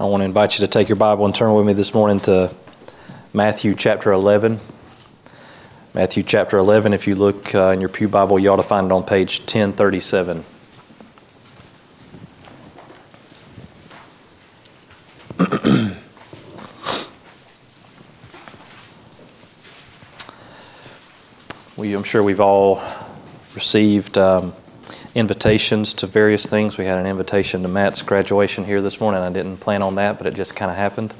I want to invite you to take your Bible and turn with me this morning to Matthew chapter 11. Matthew chapter 11, if you look uh, in your Pew Bible, you ought to find it on page 1037. we, I'm sure we've all received um, invitations to various things. We had an invitation to Matt's graduation here this morning. I didn't plan on that, but it just kind of happened.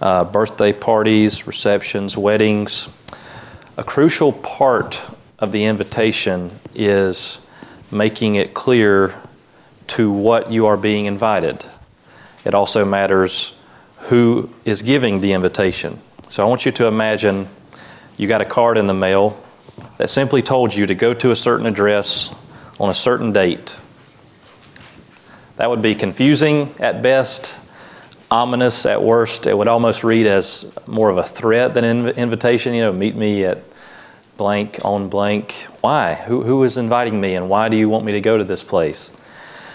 Uh, birthday parties, receptions, weddings. A crucial part of the invitation is making it clear to what you are being invited. It also matters who is giving the invitation. So I want you to imagine you got a card in the mail that simply told you to go to a certain address on a certain date. That would be confusing at best, ominous at worst. It would almost read as more of a threat than an invitation. You know, meet me at blank on blank. Why? Who, who is inviting me, and why do you want me to go to this place?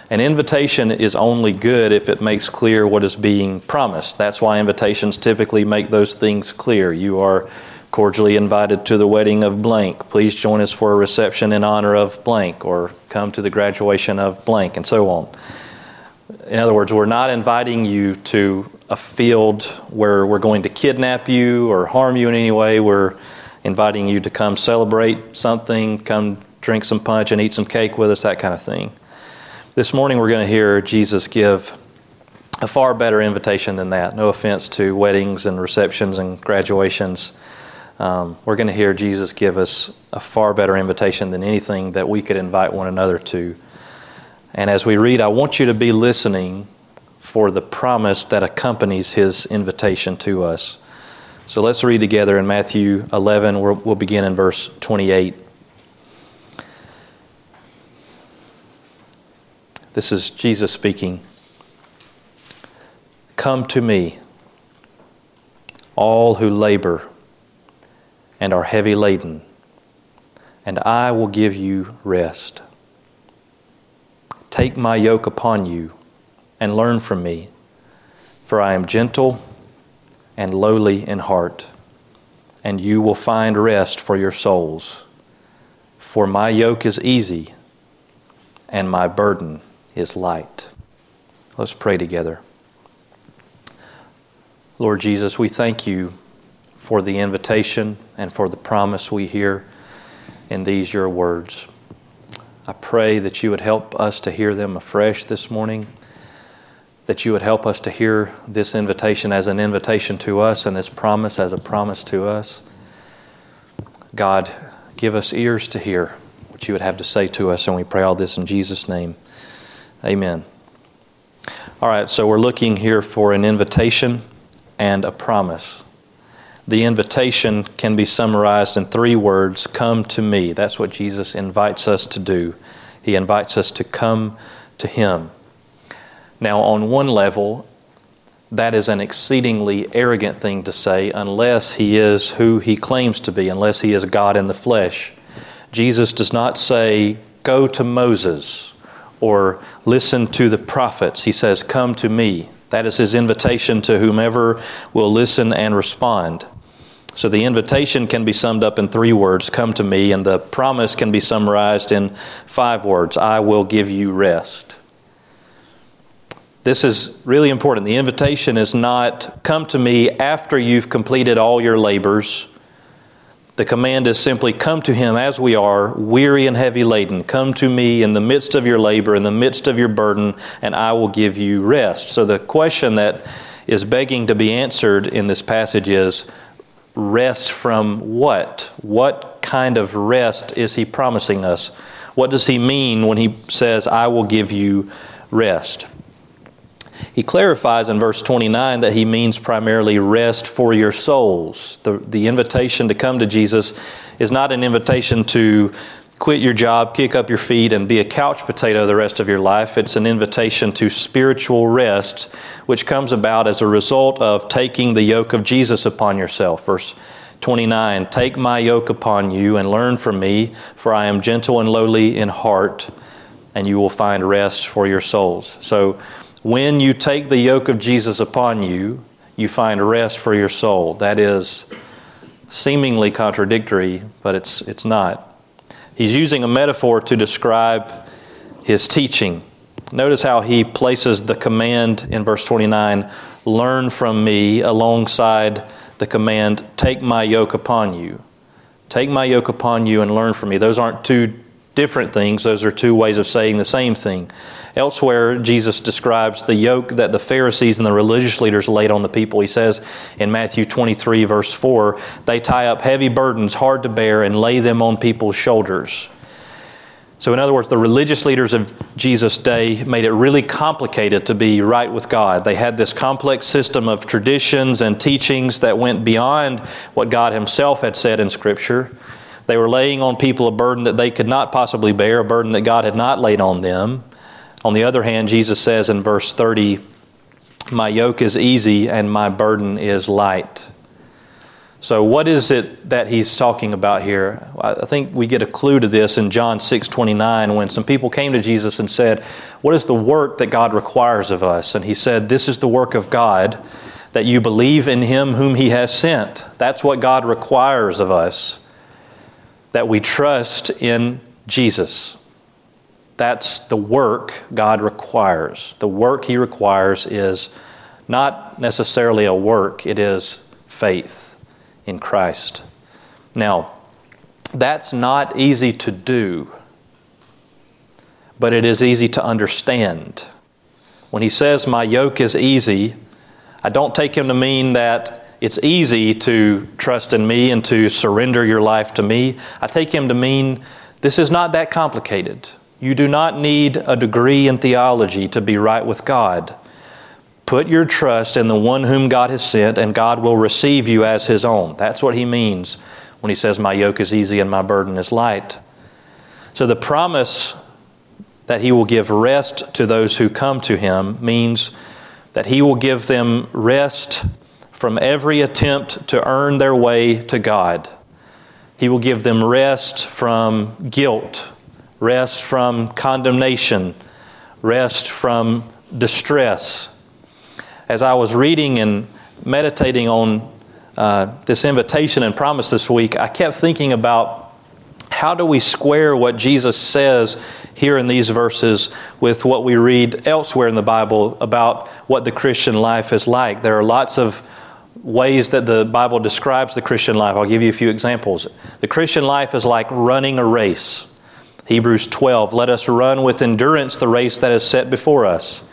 An invitation is only good if it makes clear what is being promised. That's why invitations typically make those things clear. You are cordially invited to the wedding of blank. Please join us for a reception in honor of blank, or come to the graduation of blank, and so on. In other words, we're not inviting you to a field where we're going to kidnap you or harm you in any way. We're inviting you to come celebrate something, come drink some punch and eat some cake with us, that kind of thing. This morning we're going to hear Jesus give a far better invitation than that. No offense to weddings and receptions and graduations um, we're going to hear Jesus give us a far better invitation than anything that we could invite one another to. And as we read, I want you to be listening for the promise that accompanies his invitation to us. So let's read together in Matthew 11. We'll, we'll begin in verse 28. This is Jesus speaking. Come to me, all who labor and are heavy laden, and I will give you rest. Take my yoke upon you and learn from me, for I am gentle and lowly in heart, and you will find rest for your souls. For my yoke is easy and my burden is light. Let's pray together. Lord Jesus, we thank you for the invitation and for the promise we hear in these your words. I pray that you would help us to hear them afresh this morning, that you would help us to hear this invitation as an invitation to us and this promise as a promise to us. God, give us ears to hear what you would have to say to us, and we pray all this in Jesus' name. Amen. All right, so we're looking here for an invitation and a promise. The invitation can be summarized in three words come to me. That's what Jesus invites us to do. He invites us to come to Him. Now, on one level, that is an exceedingly arrogant thing to say unless He is who He claims to be, unless He is God in the flesh. Jesus does not say, Go to Moses or listen to the prophets. He says, Come to me. That is his invitation to whomever will listen and respond. So the invitation can be summed up in three words come to me, and the promise can be summarized in five words I will give you rest. This is really important. The invitation is not come to me after you've completed all your labors. The command is simply come to him as we are, weary and heavy laden. Come to me in the midst of your labor, in the midst of your burden, and I will give you rest. So the question that is begging to be answered in this passage is rest from what? What kind of rest is he promising us? What does he mean when he says, I will give you rest? He clarifies in verse 29 that he means primarily rest for your souls. The, the invitation to come to Jesus is not an invitation to quit your job, kick up your feet, and be a couch potato the rest of your life. It's an invitation to spiritual rest, which comes about as a result of taking the yoke of Jesus upon yourself. Verse 29 Take my yoke upon you and learn from me, for I am gentle and lowly in heart, and you will find rest for your souls. So, when you take the yoke of Jesus upon you, you find rest for your soul. That is seemingly contradictory, but it's, it's not. He's using a metaphor to describe his teaching. Notice how he places the command in verse 29 learn from me alongside the command take my yoke upon you. Take my yoke upon you and learn from me. Those aren't two different things, those are two ways of saying the same thing. Elsewhere, Jesus describes the yoke that the Pharisees and the religious leaders laid on the people. He says in Matthew 23, verse 4, they tie up heavy burdens hard to bear and lay them on people's shoulders. So, in other words, the religious leaders of Jesus' day made it really complicated to be right with God. They had this complex system of traditions and teachings that went beyond what God Himself had said in Scripture. They were laying on people a burden that they could not possibly bear, a burden that God had not laid on them. On the other hand, Jesus says in verse 30, My yoke is easy and my burden is light. So, what is it that he's talking about here? I think we get a clue to this in John 6 29 when some people came to Jesus and said, What is the work that God requires of us? And he said, This is the work of God, that you believe in him whom he has sent. That's what God requires of us, that we trust in Jesus. That's the work God requires. The work he requires is not necessarily a work, it is faith in Christ. Now, that's not easy to do, but it is easy to understand. When he says, My yoke is easy, I don't take him to mean that it's easy to trust in me and to surrender your life to me. I take him to mean this is not that complicated. You do not need a degree in theology to be right with God. Put your trust in the one whom God has sent, and God will receive you as his own. That's what he means when he says, My yoke is easy and my burden is light. So the promise that he will give rest to those who come to him means that he will give them rest from every attempt to earn their way to God. He will give them rest from guilt, rest from condemnation, rest from distress as I was reading and meditating on uh, this invitation and promise this week, I kept thinking about how do we square what Jesus says here in these verses with what we read elsewhere in the Bible about what the Christian life is like. There are lots of ways that the Bible describes the Christian life. I'll give you a few examples. The Christian life is like running a race. Hebrews 12, let us run with endurance the race that is set before us.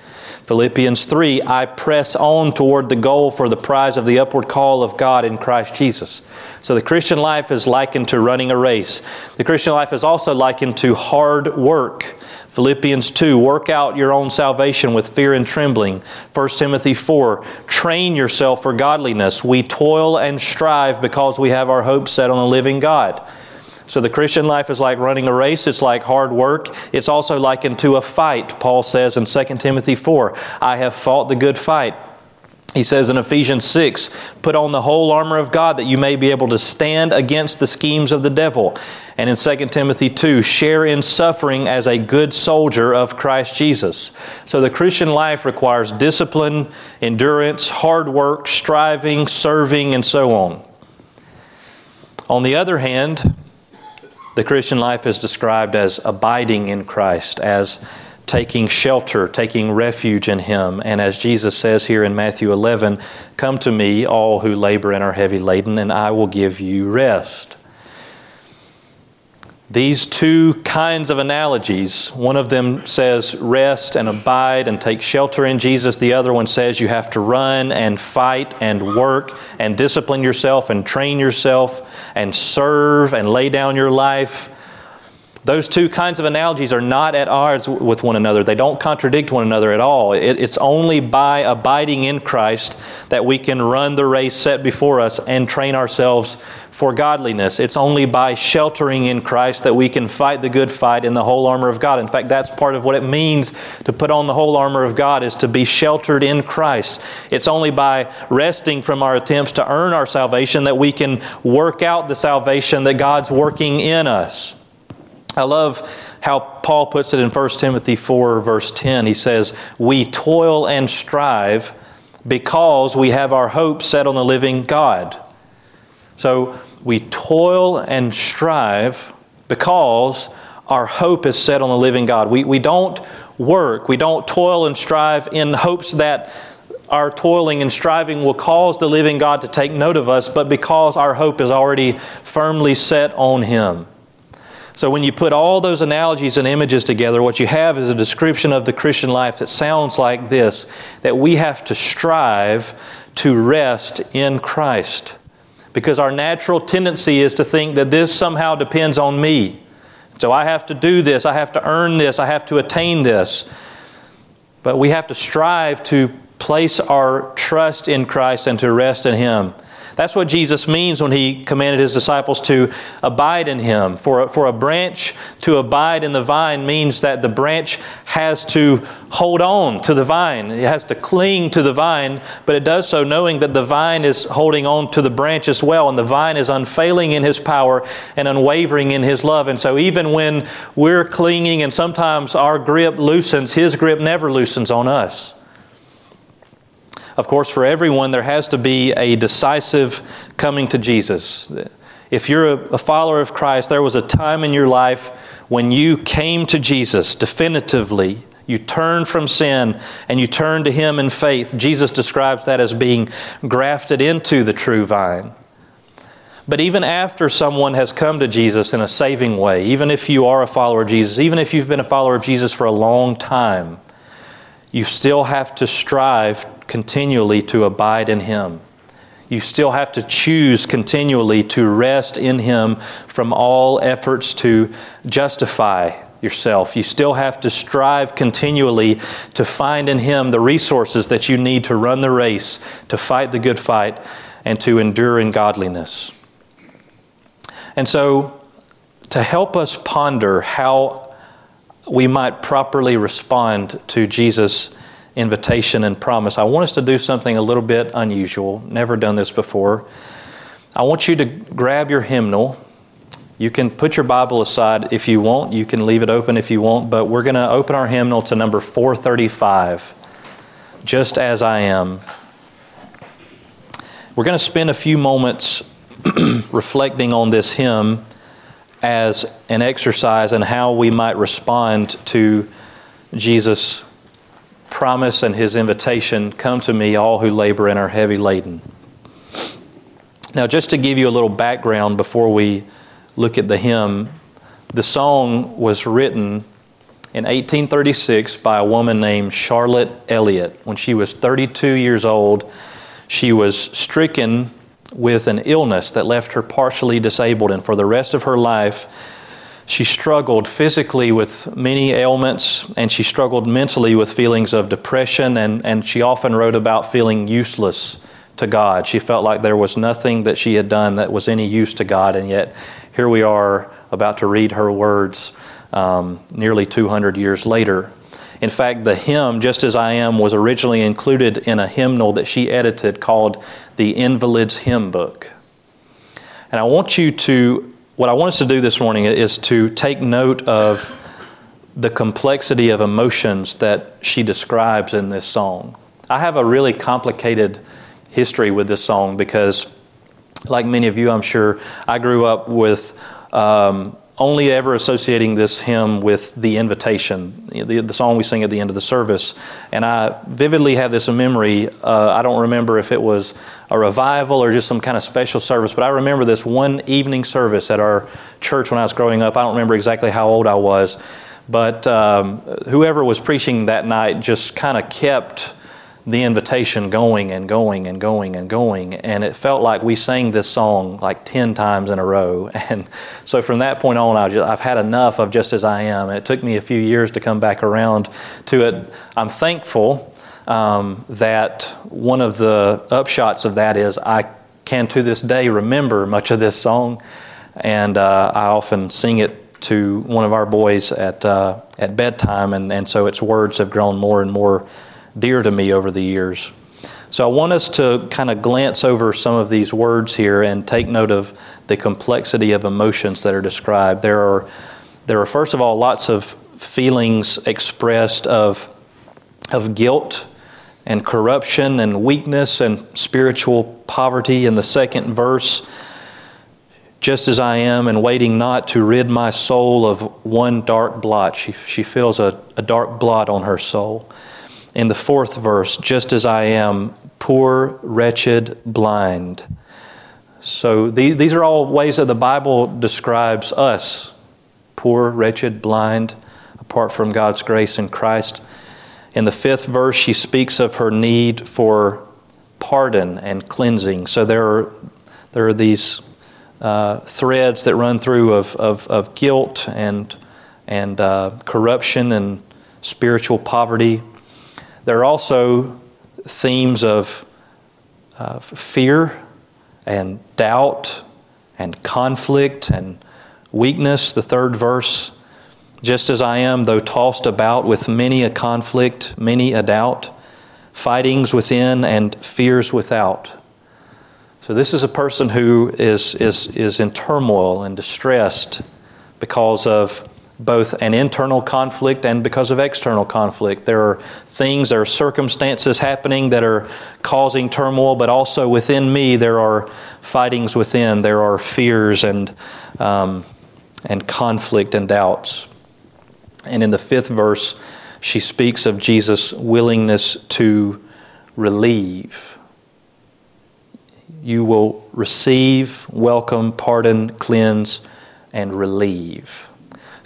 Philippians 3 I press on toward the goal for the prize of the upward call of God in Christ Jesus. So the Christian life is likened to running a race. The Christian life is also likened to hard work. Philippians 2 Work out your own salvation with fear and trembling. 1 Timothy 4 Train yourself for godliness. We toil and strive because we have our hope set on a living God. So the Christian life is like running a race, it's like hard work. It's also likened to a fight. Paul says in 2 Timothy 4, I have fought the good fight. He says in Ephesians 6, put on the whole armor of God that you may be able to stand against the schemes of the devil. And in 2 Timothy 2, share in suffering as a good soldier of Christ Jesus. So the Christian life requires discipline, endurance, hard work, striving, serving, and so on. On the other hand, the Christian life is described as abiding in Christ, as taking shelter, taking refuge in Him. And as Jesus says here in Matthew 11, Come to me, all who labor and are heavy laden, and I will give you rest. These two kinds of analogies, one of them says rest and abide and take shelter in Jesus. The other one says you have to run and fight and work and discipline yourself and train yourself and serve and lay down your life those two kinds of analogies are not at odds with one another. They don't contradict one another at all. It, it's only by abiding in Christ that we can run the race set before us and train ourselves for godliness. It's only by sheltering in Christ that we can fight the good fight in the whole armor of God. In fact, that's part of what it means to put on the whole armor of God is to be sheltered in Christ. It's only by resting from our attempts to earn our salvation that we can work out the salvation that God's working in us. I love how Paul puts it in 1 Timothy 4, verse 10. He says, We toil and strive because we have our hope set on the living God. So we toil and strive because our hope is set on the living God. We, we don't work, we don't toil and strive in hopes that our toiling and striving will cause the living God to take note of us, but because our hope is already firmly set on Him. So, when you put all those analogies and images together, what you have is a description of the Christian life that sounds like this that we have to strive to rest in Christ. Because our natural tendency is to think that this somehow depends on me. So, I have to do this, I have to earn this, I have to attain this. But we have to strive to place our trust in Christ and to rest in Him. That's what Jesus means when he commanded his disciples to abide in him. For a, for a branch to abide in the vine means that the branch has to hold on to the vine. It has to cling to the vine, but it does so knowing that the vine is holding on to the branch as well, and the vine is unfailing in his power and unwavering in his love. And so even when we're clinging and sometimes our grip loosens, his grip never loosens on us. Of course, for everyone, there has to be a decisive coming to Jesus. If you're a, follower of Christ, there was a time in your life when you came to Jesus definitively. You turned from sin and you turned to Him in faith. Jesus describes that as being grafted into the true vine. But even after someone has come to Jesus in a saving way, even if you are a follower of Jesus, even if you've been a follower of Jesus for a long time, you still have to strive continually to abide in Him. You still have to choose continually to rest in Him from all efforts to justify yourself. You still have to strive continually to find in Him the resources that you need to run the race, to fight the good fight, and to endure in godliness. And so, to help us ponder how we might properly respond to Jesus' invitation and promise, I want us to do something a little bit unusual. Never done this before. I want you to grab your hymnal. You can put your Bible aside if you want. You can leave it open if you want, but we're going to open our hymnal to number 435, Just As I Am. We're going to spend a few moments reflecting on this hymn as an exercise in how we might respond to Jesus' promise and his invitation Come to me, all who labor and are heavy laden. Now, just to give you a little background before we look at the hymn, the song was written in 1836 by a woman named Charlotte Elliott. When she was 32 years old, she was stricken with an illness that left her partially disabled, and for the rest of her life, she struggled physically with many ailments, and she struggled mentally with feelings of depression, and, and she often wrote about feeling useless to God. She felt like there was nothing that she had done that was any use to God, and yet here we are about to read her words um, nearly 200 years later. In fact, the hymn, Just As I Am, was originally included in a hymnal that she edited called the Invalid's Hymn Book. And I want you to, what I want us to do this morning is to take note of the complexity of emotions that she describes in this song. I have a really complicated history with this song because, like many of you, I'm sure, I grew up with um, only ever associating this hymn with the invitation, the, the song we sing at the end of the service. And I vividly have this in memory. Uh, I don't remember if it was a revival or just some kind of special service, but I remember this one evening service at our church when I was growing up. I don't remember exactly how old I was, but um, whoever was preaching that night just kind of kept the invitation going and going and going and going. And it felt like we sang this song like 10 times in a row. And so from that point on, I I've had enough of Just As I Am. And it took me a few years to come back around to it. I'm thankful um, that one of the upshots of that is I can to this day remember much of this song. And uh, I often sing it to one of our boys at, uh, at bedtime. And, and so its words have grown more and more dear to me over the years. So I want us to kind of glance over some of these words here and take note of the complexity of emotions that are described. There are there are, first of all, lots of feelings expressed of, of guilt and corruption and weakness and spiritual poverty. In the second verse, just as I am, and waiting not to rid my soul of one dark blot. She, she feels a, a dark blot on her soul. In the fourth verse, just as I am, poor, wretched, blind. So these, these are all ways that the Bible describes us poor, wretched, blind, apart from God's grace in Christ. In the fifth verse, she speaks of her need for pardon and cleansing. So there are, there are these uh, threads that run through of, of, of guilt and, and uh, corruption and spiritual poverty. There are also themes of uh, fear and doubt and conflict and weakness. The third verse, just as I am, though tossed about with many a conflict, many a doubt, fightings within and fears without. So, this is a person who is, is, is in turmoil and distressed because of both an internal conflict and because of external conflict. There are things, there are circumstances happening that are causing turmoil, but also within me there are fightings within, there are fears and, um, and conflict and doubts. And in the fifth verse, she speaks of Jesus' willingness to relieve you will receive, welcome, pardon, cleanse, and relieve.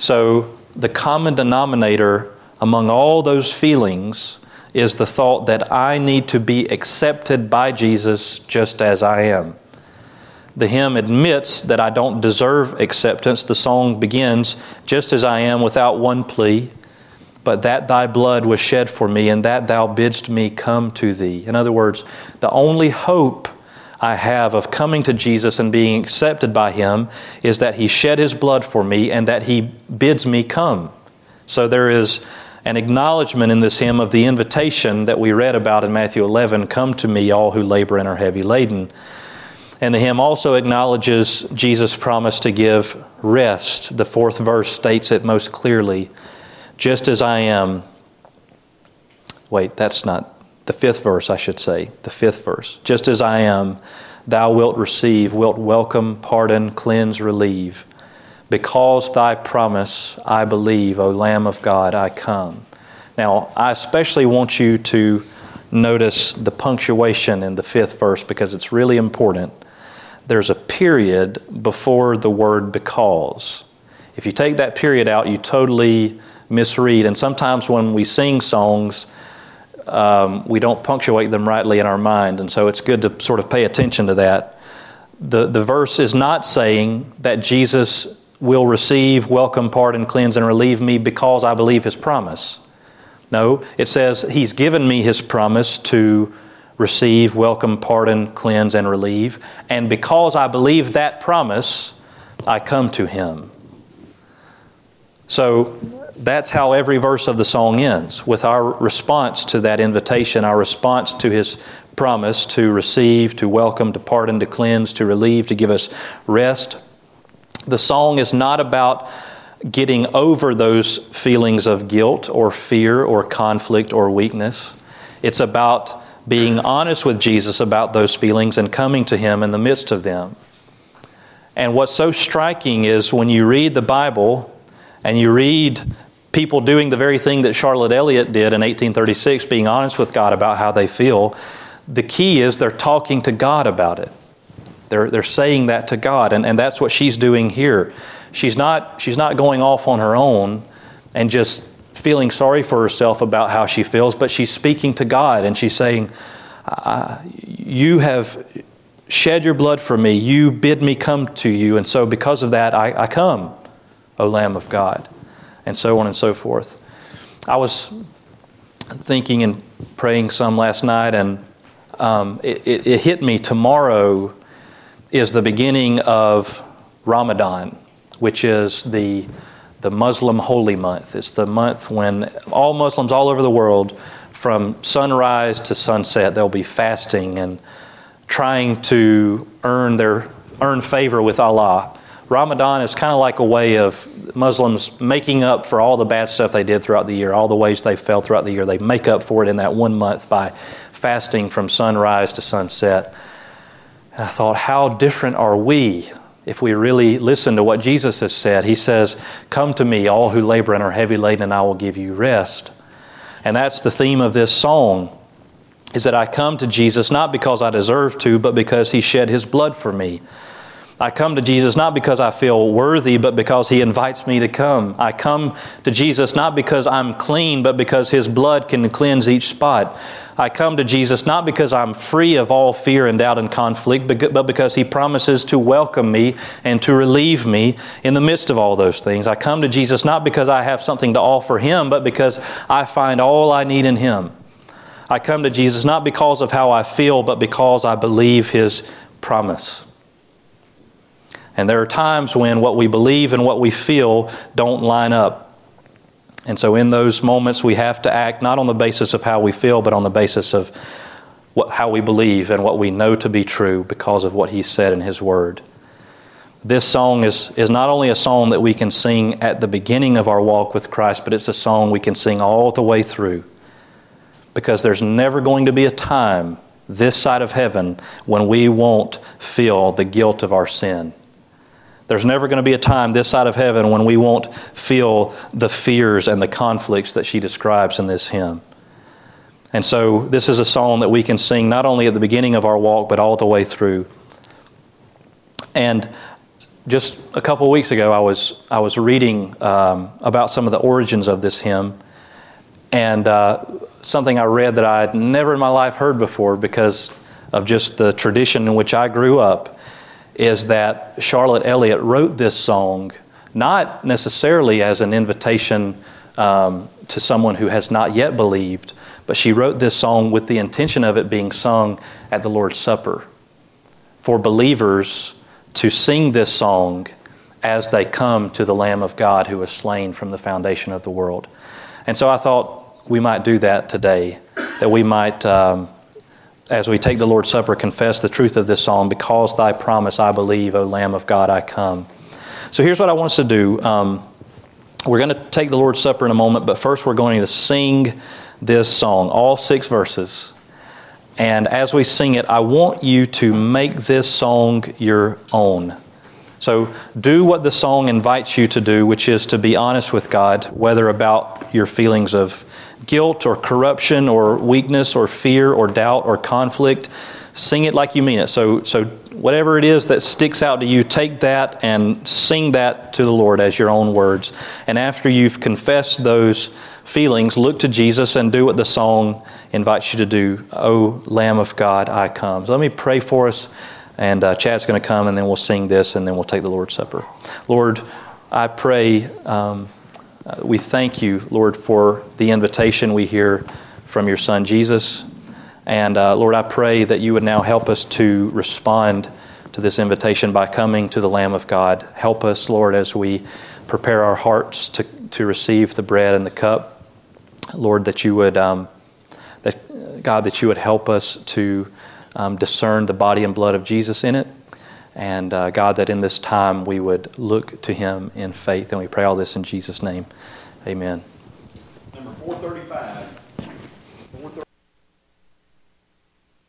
So, the common denominator among all those feelings is the thought that I need to be accepted by Jesus just as I am. The hymn admits that I don't deserve acceptance. The song begins, just as I am without one plea, but that thy blood was shed for me, and that thou bidst me come to thee. In other words, the only hope I have of coming to Jesus and being accepted by Him is that He shed His blood for me and that He bids me come. So there is an acknowledgement in this hymn of the invitation that we read about in Matthew 11 Come to me, all who labor and are heavy laden. And the hymn also acknowledges Jesus' promise to give rest. The fourth verse states it most clearly Just as I am. Wait, that's not the fifth verse, I should say, the fifth verse. Just as I am, thou wilt receive, wilt welcome, pardon, cleanse, relieve. Because thy promise I believe, O Lamb of God, I come. Now, I especially want you to notice the punctuation in the fifth verse because it's really important. There's a period before the word because. If you take that period out, you totally misread. And sometimes when we sing songs, um, we don't punctuate them rightly in our mind. And so it's good to sort of pay attention to that. The, the verse is not saying that Jesus will receive, welcome, pardon, cleanse, and relieve me because I believe his promise. No, it says he's given me his promise to receive, welcome, pardon, cleanse, and relieve. And because I believe that promise, I come to him. So that's how every verse of the song ends with our response to that invitation, our response to his promise to receive, to welcome, to pardon, to cleanse, to relieve, to give us rest. The song is not about getting over those feelings of guilt or fear or conflict or weakness. It's about being honest with Jesus about those feelings and coming to him in the midst of them. And what's so striking is when you read the Bible and you read people doing the very thing that Charlotte Elliott did in 1836, being honest with God about how they feel, the key is they're talking to God about it. They're, they're saying that to God, and, and that's what she's doing here. She's not, she's not going off on her own and just feeling sorry for herself about how she feels, but she's speaking to God and she's saying, You have shed your blood for me. You bid me come to you. And so, because of that, I, I come, O Lamb of God and so on and so forth. I was thinking and praying some last night, and um, it, it, it hit me tomorrow is the beginning of Ramadan, which is the the Muslim holy month. It's the month when all Muslims all over the world, from sunrise to sunset, they'll be fasting and trying to earn their earn favor with Allah Ramadan is kind of like a way of Muslims making up for all the bad stuff they did throughout the year, all the ways they fell throughout the year. They make up for it in that one month by fasting from sunrise to sunset. And I thought, how different are we if we really listen to what Jesus has said? He says, Come to me, all who labor and are heavy laden, and I will give you rest. And that's the theme of this song is that I come to Jesus not because I deserve to, but because he shed his blood for me. I come to Jesus not because I feel worthy, but because He invites me to come. I come to Jesus not because I'm clean, but because His blood can cleanse each spot. I come to Jesus not because I'm free of all fear and doubt and conflict, but because He promises to welcome me and to relieve me in the midst of all those things. I come to Jesus not because I have something to offer Him, but because I find all I need in Him. I come to Jesus not because of how I feel, but because I believe His promise. And there are times when what we believe and what we feel don't line up. And so, in those moments, we have to act not on the basis of how we feel, but on the basis of what, how we believe and what we know to be true because of what He said in His Word. This song is, is not only a song that we can sing at the beginning of our walk with Christ, but it's a song we can sing all the way through. Because there's never going to be a time this side of heaven when we won't feel the guilt of our sin. There's never going to be a time this side of heaven when we won't feel the fears and the conflicts that she describes in this hymn. And so, this is a song that we can sing not only at the beginning of our walk, but all the way through. And just a couple weeks ago, I was, I was reading um, about some of the origins of this hymn, and uh, something I read that I had never in my life heard before because of just the tradition in which I grew up is that Charlotte Elliott wrote this song not necessarily as an invitation um, to someone who has not yet believed, but she wrote this song with the intention of it being sung at the Lord's Supper for believers to sing this song as they come to the Lamb of God who was slain from the foundation of the world. And so I thought we might do that today, that we might um, as we take the Lord's Supper, confess the truth of this song because thy promise I believe, O Lamb of God, I come. So here's what I want us to do. Um, we're going to take the Lord's Supper in a moment, but first we're going to sing this song, all six verses. And as we sing it, I want you to make this song your own. So do what the song invites you to do, which is to be honest with God, whether about your feelings of guilt or corruption or weakness or fear or doubt or conflict, sing it like you mean it. So, so whatever it is that sticks out to you, take that and sing that to the Lord as your own words. And after you've confessed those feelings, look to Jesus and do what the song invites you to do. O Lamb of God, I come. So let me pray for us. And uh, Chad's going to come, and then we'll sing this, and then we'll take the Lord's Supper. Lord, I pray. Um, uh, we thank you, Lord, for the invitation we hear from your Son Jesus. And uh, Lord, I pray that you would now help us to respond to this invitation by coming to the Lamb of God. Help us, Lord, as we prepare our hearts to, to receive the bread and the cup. Lord, that you would, um, that, God, that you would help us to um, discern the body and blood of Jesus in it. And uh, God, that in this time we would look to Him in faith. And we pray all this in Jesus' name. Amen. Number 435.